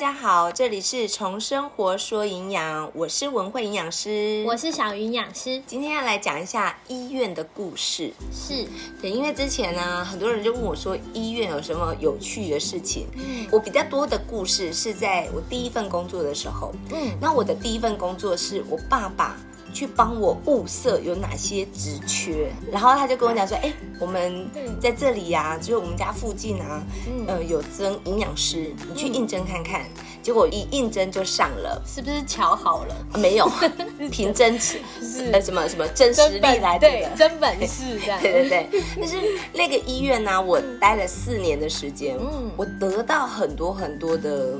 家好，这里是从生活说营养，我是文慧营养师，我是小营养师，今天要来讲一下医院的故事。是对，因为之前呢，很多人就问我说，医院有什么有趣的事情？嗯，我比较多的故事是在我第一份工作的时候。嗯，那我的第一份工作是我爸爸。去帮我物色有哪些职缺，然后他就跟我讲说：“哎，我们在这里呀，就是我们家附近啊，呃，有征营养师，你去应征看看。”结果一应征就上了，是不是瞧好了？没有，凭真实什么什么真实力来的，真本事 这样。对对对，但是那个医院呢，我待了四年的时间，嗯，我得到很多很多的。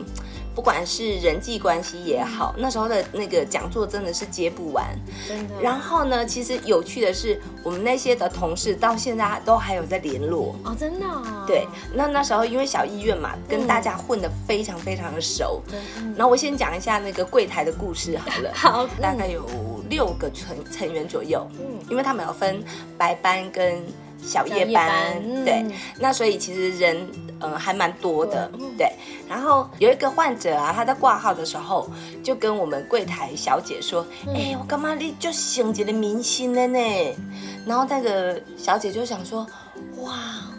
不管是人际关系也好，那时候的那个讲座真的是接不完。真的。然后呢，其实有趣的是，我们那些的同事到现在都还有在联络。哦，真的。对，那那时候因为小医院嘛，跟大家混得非常非常的熟。然后我先讲一下那个柜台的故事好了。好。大概有六个成成员左右。嗯。因为他们有分白班跟。小夜班，对，那所以其实人，嗯，还蛮多的，对。然后有一个患者啊，他在挂号的时候就跟我们柜台小姐说：“哎，我干嘛你就升级了明星了呢？”然后那个小姐就想说：“哇，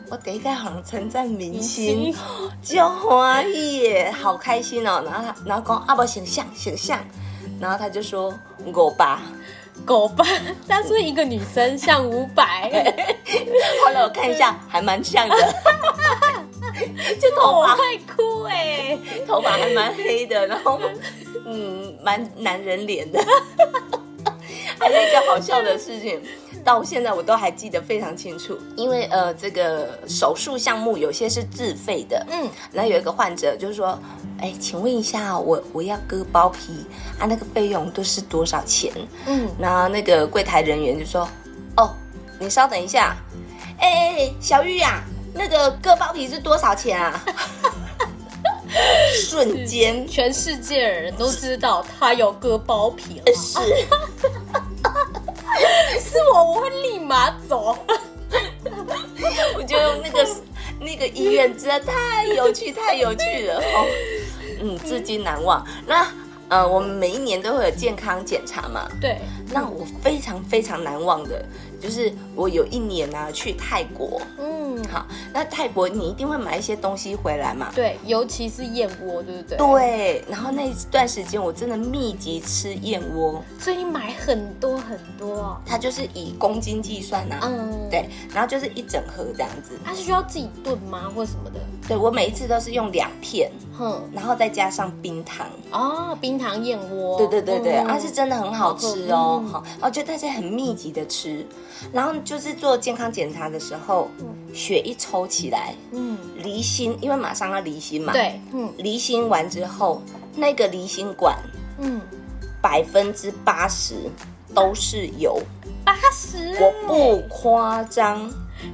我第一个好称赞明星，就欢喜耶，好开心哦。”然后他，然后讲阿伯形象形象，然后他就说：“我吧。”狗吧，她是一个女生，像五百。后来我看一下，还蛮像的。就头发会哭哎，头发还蛮黑的，然后嗯，蛮男人脸的。还有一个好笑的事情。到现在我都还记得非常清楚，因为呃，这个手术项目有些是自费的，嗯，然后有一个患者就是说，哎，请问一下，我我要割包皮啊，那个费用都是多少钱？嗯，然后那个柜台人员就说，哦，你稍等一下，哎哎，小玉呀，那个割包皮是多少钱啊？瞬间，全世界人都知道他有割包皮了，是。是我，我会立马走。我觉得那个那个医院真的太有趣，太有趣了 哦。嗯，至今难忘。那呃，我们每一年都会有健康检查嘛？对。那我非常非常难忘的，就是我有一年呢去泰国。嗯，好。那泰国你一定会买一些东西回来嘛？对，尤其是燕窝，对不对？对。然后那一段时间我真的密集吃燕窝，所以你买很多很多。它就是以公斤计算呐。嗯。对。然后就是一整盒这样子。它是需要自己炖吗，或什么的？对，我每一次都是用两片，哼，然后再加上冰糖。哦，冰糖燕窝。对对对对，啊，是真的很好吃哦。好，哦，就大家很密集的吃，然后就是做健康检查的时候，血一抽起来，嗯，离心，因为马上要离心嘛，对，嗯，离心完之后，那个离心管，嗯，百分之八十都是油，八十，我不夸张。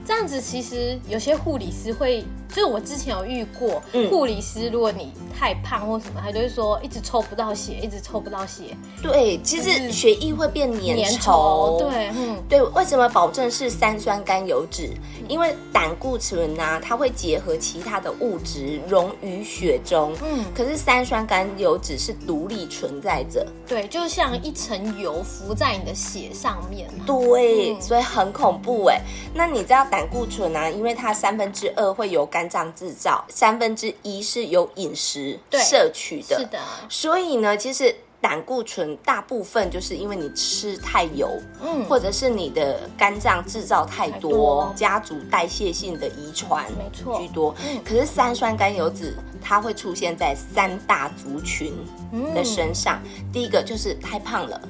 这样子其实有些护理师会，就是我之前有遇过护理师，如果你太胖或什么，他就会说一直抽不到血，一直抽不到血。对，其实血液会变粘稠。对，嗯，对。为什么保证是三酸甘油脂？因为胆固醇呐，它会结合其他的物质溶于血中。嗯，可是三酸甘油脂是独立存在着。对，就像一层油浮在你的血上面。对，所以很恐怖哎。那你知道胆固醇啊，因为它三分之二会由肝脏制造，三分之一是由饮食摄取的。是的，所以呢，其实胆固醇大部分就是因为你吃太油，嗯，或者是你的肝脏制造太多，家族代谢性的遗传，没错，居多。可是三酸甘油脂它会出现在三大族群的身上，第一个就是太胖了。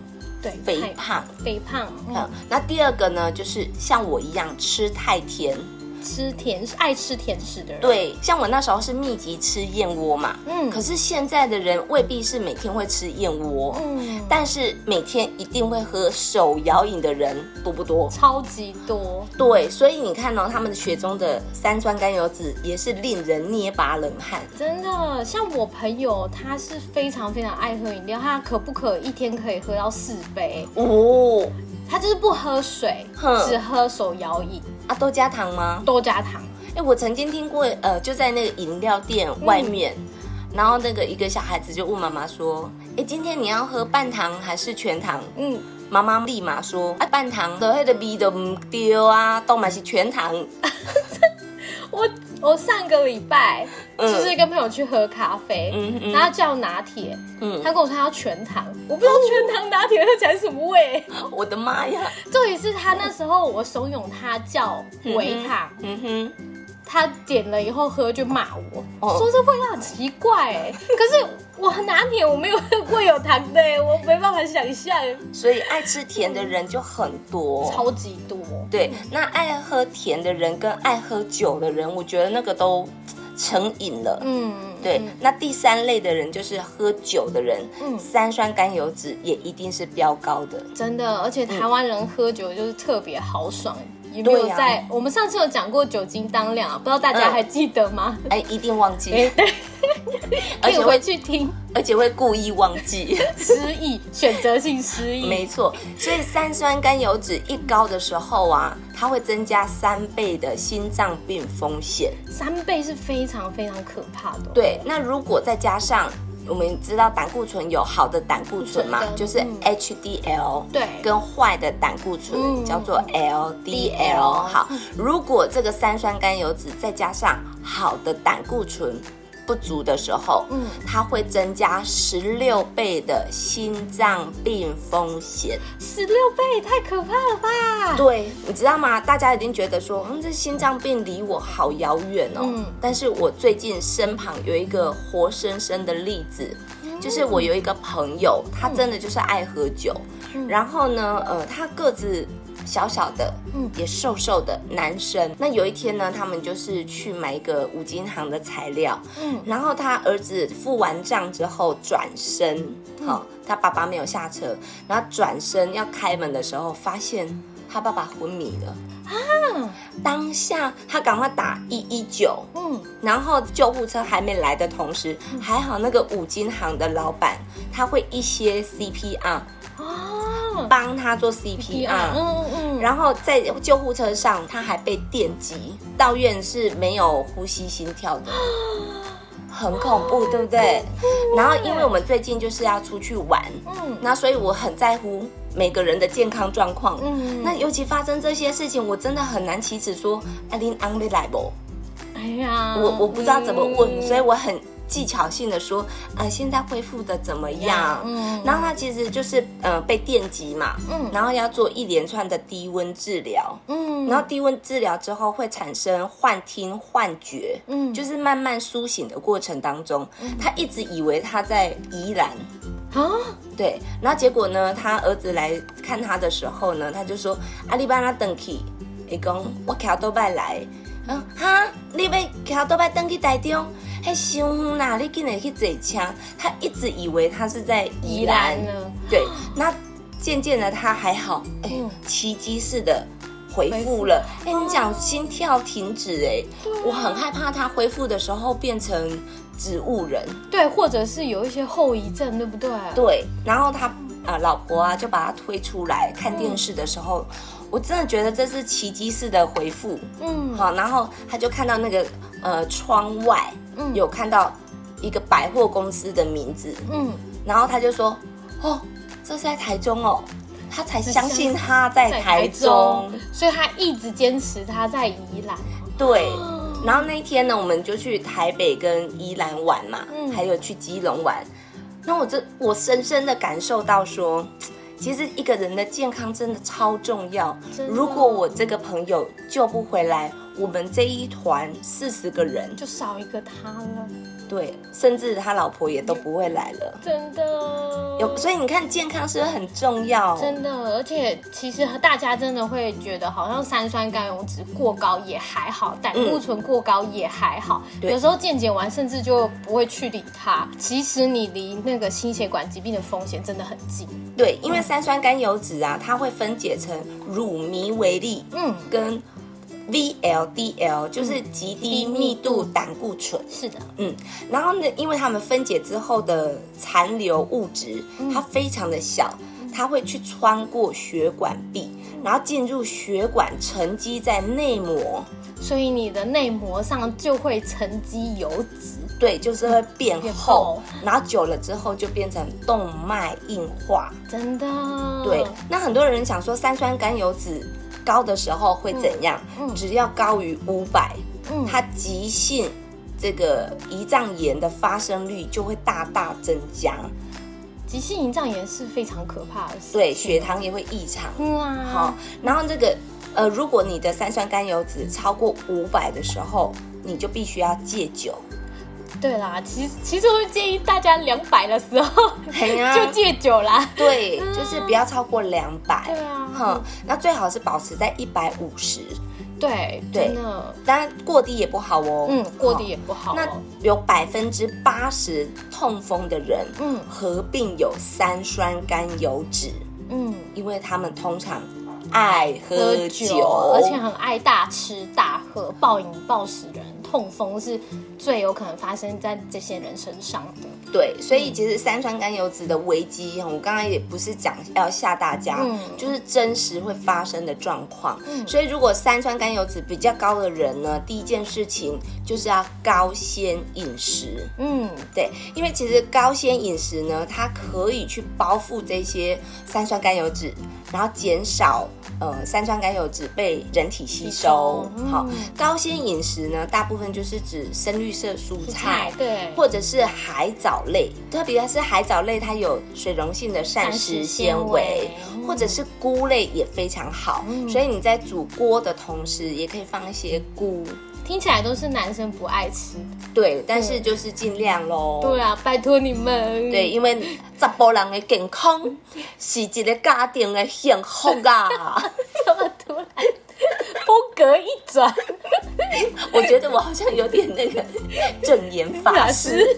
对，肥胖，肥胖。嗯，那第二个呢，就是像我一样吃太甜。吃甜是爱吃甜食的人，对，像我那时候是密集吃燕窝嘛，嗯，可是现在的人未必是每天会吃燕窝，嗯，但是每天一定会喝手摇饮的人多不多？超级多，对，所以你看哦，他们的血中的三酸甘油脂也是令人捏把冷汗。真的，像我朋友，他是非常非常爱喝饮料，他可不可一天可以喝到四杯？哦，他就是不喝水，只喝手摇饮。啊，都加糖吗？都加糖。哎，我曾经听过，呃，就在那个饮料店外面，然后那个一个小孩子就问妈妈说：“哎，今天你要喝半糖还是全糖？”嗯，妈妈立马说：“啊，半糖的，那个味都唔丢啊，都买是全糖。”我我上个礼拜就是跟朋友去喝咖啡，然后叫拿铁，他跟我说他要全糖，我不知道全糖拿铁喝起来什么味。我的妈呀！重点是他那时候我怂恿他叫维糖，嗯哼，他点了以后喝就骂我，说这味道很奇怪哎。可是我拿铁我没有喝过有糖的，我没办法想象。所以爱吃甜的人就很多，超级多。对，那爱喝甜的人跟爱喝酒的人，我觉得那个都成瘾了。嗯，对。那第三类的人就是喝酒的人，嗯，三酸甘油脂也一定是飙高的。真的，而且台湾人喝酒就是特别豪爽。有没有在？我们上次有讲过酒精当量啊，不知道大家还记得吗？哎，一定忘记。对，而且回去听，而且会故意忘记，失忆，选择性失忆。没错，所以三酸甘油脂一高的时候啊，它会增加三倍的心脏病风险。三倍是非常非常可怕的。对，那如果再加上。我们知道胆固醇有好的胆固醇嘛，就是 HDL，对，跟坏的胆固醇叫做 LDL。好，如果这个三酸甘油脂再加上好的胆固醇。不足的时候，嗯，它会增加十六倍的心脏病风险。十六倍太可怕了吧？对，你知道吗？大家一定觉得说，嗯，这心脏病离我好遥远哦。嗯，但是我最近身旁有一个活生生的例子，就是我有一个朋友，他真的就是爱喝酒，然后呢，呃，他个子。小小的，嗯，也瘦瘦的男生。那有一天呢，他们就是去买一个五金行的材料，嗯，然后他儿子付完账之后转身，好，他爸爸没有下车，然后转身要开门的时候，发现他爸爸昏迷了。啊！当下他赶快打一一九，嗯，然后救护车还没来的同时，还好那个五金行的老板他会一些 CPR。帮他做 CPR，嗯嗯，然后在救护车上他还被电击，到院是没有呼吸心跳的，很恐怖，对不对？然后因为我们最近就是要出去玩，嗯，那所以我很在乎每个人的健康状况，嗯，那尤其发生这些事情，我真的很难启齿说阿林安利来不？哎呀，我我不知道怎么问，所以我很。技巧性的说，呃，现在恢复的怎么样？嗯，然后他其实就是呃被电击嘛，嗯，然后要做一连串的低温治疗，嗯，然后低温治疗之后会产生幻听、幻觉，嗯，就是慢慢苏醒的过程当中，他一直以为他在宜兰，啊，对，然后结果呢，他儿子来看他的时候呢，他就说阿里巴巴登去，伊讲我卡都拜来，啊哈，你要桥都拜登去台中。太凶啦！你竟然去坐枪，他一直以为他是在宜兰呢。对，那渐渐的他还好，哎，奇迹似的回复了。哎，你讲心跳停止，哎，我很害怕他恢复的时候变成植物人。对，或者是有一些后遗症，对不对？对，然后他啊，老婆啊，就把他推出来看电视的时候，我真的觉得这是奇迹式的回复。嗯，好，然后他就看到那个呃窗外。嗯有看到一个百货公司的名字，嗯，然后他就说：“哦，这是在台中哦。”他才相信他在台中，所以他一直坚持他在宜兰。对，然后那一天呢，我们就去台北跟宜兰玩嘛，还有去基隆玩。那我这我深深的感受到说，其实一个人的健康真的超重要。如果我这个朋友救不回来，我们这一团四十个人就少一个他了，对，甚至他老婆也都不会来了，真的。有，所以你看健康是不是很重要？真的，而且其实大家真的会觉得，好像三酸甘油脂过高也还好，胆固醇过高也还好，有时候健检完甚至就不会去理它。其实你离那个心血管疾病的风险真的很近。对，因为三酸甘油脂啊，它会分解成乳糜微粒，嗯，跟。VLDL 就是极低密度胆固醇，是的，嗯，然后呢，因为它们分解之后的残留物质，它非常的小，它会去穿过血管壁。然后进入血管，沉积在内膜，所以你的内膜上就会沉积油脂。对，就是会变厚，然后久了之后就变成动脉硬化。真的。对，那很多人想说三酸甘油脂高的时候会怎样？嗯嗯只要高于五百，嗯它急性这个胰脏炎的发生率就会大大增加，急性胰脏炎是非常可怕的事。对，血糖也会异常。嗯啊，好，然后这个呃，如果你的三酸甘油脂超过五百的时候，你就必须要戒酒。对啦，其实其实我会建议大家两百的时候 就戒酒啦。对，就是不要超过两百。对啊哼，那最好是保持在一百五十，对，对真的，当然过低也不好哦。嗯，过低也不好、那哦。有百分之八十痛风的人，嗯合并有三酸甘油脂，嗯，因为他们通常爱喝喝酒，酒，而且很爱大吃大喝，暴饮暴食人，痛风是最有可能发生在这些人身上的。对，所以其实三酸甘油脂的危机，我刚刚也不是讲要吓大家，嗯就是真实会发生的状况。所以如果三酸甘油脂比较高的人呢，第一件事情就是要高纤饮食。嗯，对，因为其实高纤饮食呢，它可以去包覆这些三酸甘油脂，然后减少呃三酸甘油脂被人体吸收。好，高纤饮食呢，大部分就是指深绿色蔬菜，对，或者是海藻类，特别是海藻类，它有水溶性的膳食纤维或者是菇类也非常好。所以你在煮锅的同时，也可以放一些菇。听起来都是男生不爱吃的。对，但是就是尽量喽。对啊，拜托你们。对，因为十波人的健康 是一个家庭的幸福啊！这么突然，风格一转，我觉得我好像有点那个正言法师。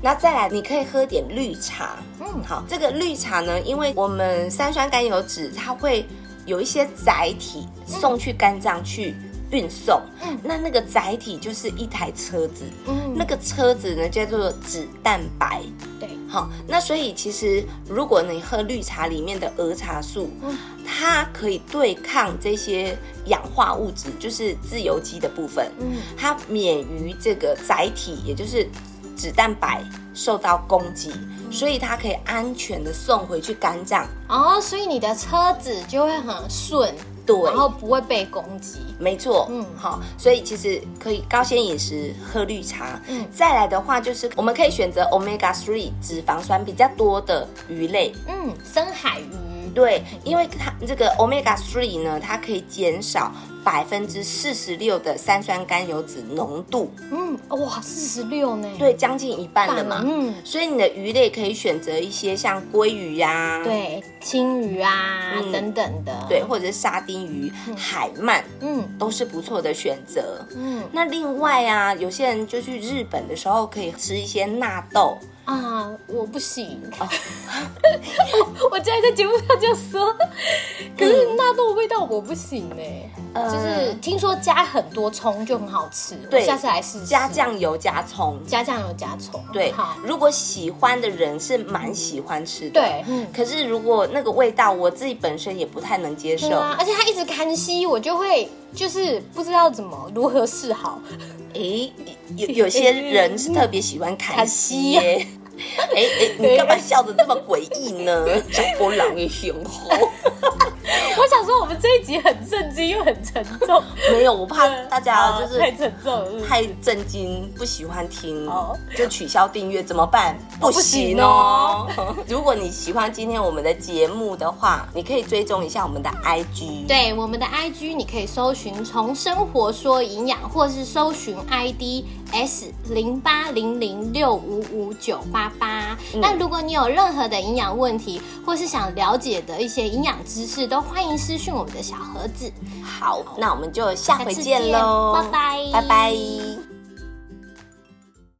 那再来，你可以喝点绿茶。嗯，好，这个绿茶呢，因为我们三酸甘油脂它会有一些载体送去肝脏去运送。嗯，那那个载体就是一台车子。嗯那个车子呢叫做脂蛋白。对，好，那所以其实如果你喝绿茶里面的儿茶素，嗯它可以对抗这些氧化物质，就是自由基的部分，嗯它免于这个载体，也就是脂蛋白受到攻击，所以它可以安全的送回去肝脏。哦，所以你的车子就会很顺，对，然后不会被攻击。没错，嗯嗯，好，所以其实可以高纤饮食，喝绿茶。嗯嗯，再来的话就是我们可以选择 omega three 脂肪酸比较多的鱼类。嗯，深海鱼。对，因为它这个 omega three 呢，它可以减少百分之四十六的三酸甘油脂浓度，嗯，哇，四十六呢。对，将近一半了嘛。嗯，所以你的鱼类可以选择一些像鲑鱼呀、对，青鱼啊、嗯等等的。对，，或者是沙丁鱼、海鳗嗯都是不错的选择。嗯那另外啊，有些人就去日本的时候可以吃一些纳豆，啊，我不行。哦 我竟然在节目上这样说，可是纳豆味道我不行呢。呃就是听说加很多葱就很好吃，我对下次来试试。加酱油加葱。加酱油加葱，对好，，如果喜欢的人是蛮喜欢吃的。对，嗯。可是如果那个味道我自己本身也不太能接受对，啊，而且它一直看吸，我就会就是不知道怎么如何是好。诶，有有些人是特别喜欢砍砍西西耶。哎哎，你干嘛笑得这么诡异呢？小波浪的雄厚，我想说，我们这一集很震惊又很沉重，没有，我怕大家就是太沉重了，是是太震惊，不喜欢听哦，就取消订阅怎么办？不行行哦。如果你喜欢今天我们的节目的话，你可以追踪一下我们的 IG。对，我们的 IG 你可以搜寻“从生活说营养”，或是搜寻 ID S 零八零零六五五九八八。那如果你有任何的营养问题，或是想了解的一些营养知识，都欢迎私讯我们的小盒子。好，那我们就下回见见喽，拜拜拜拜。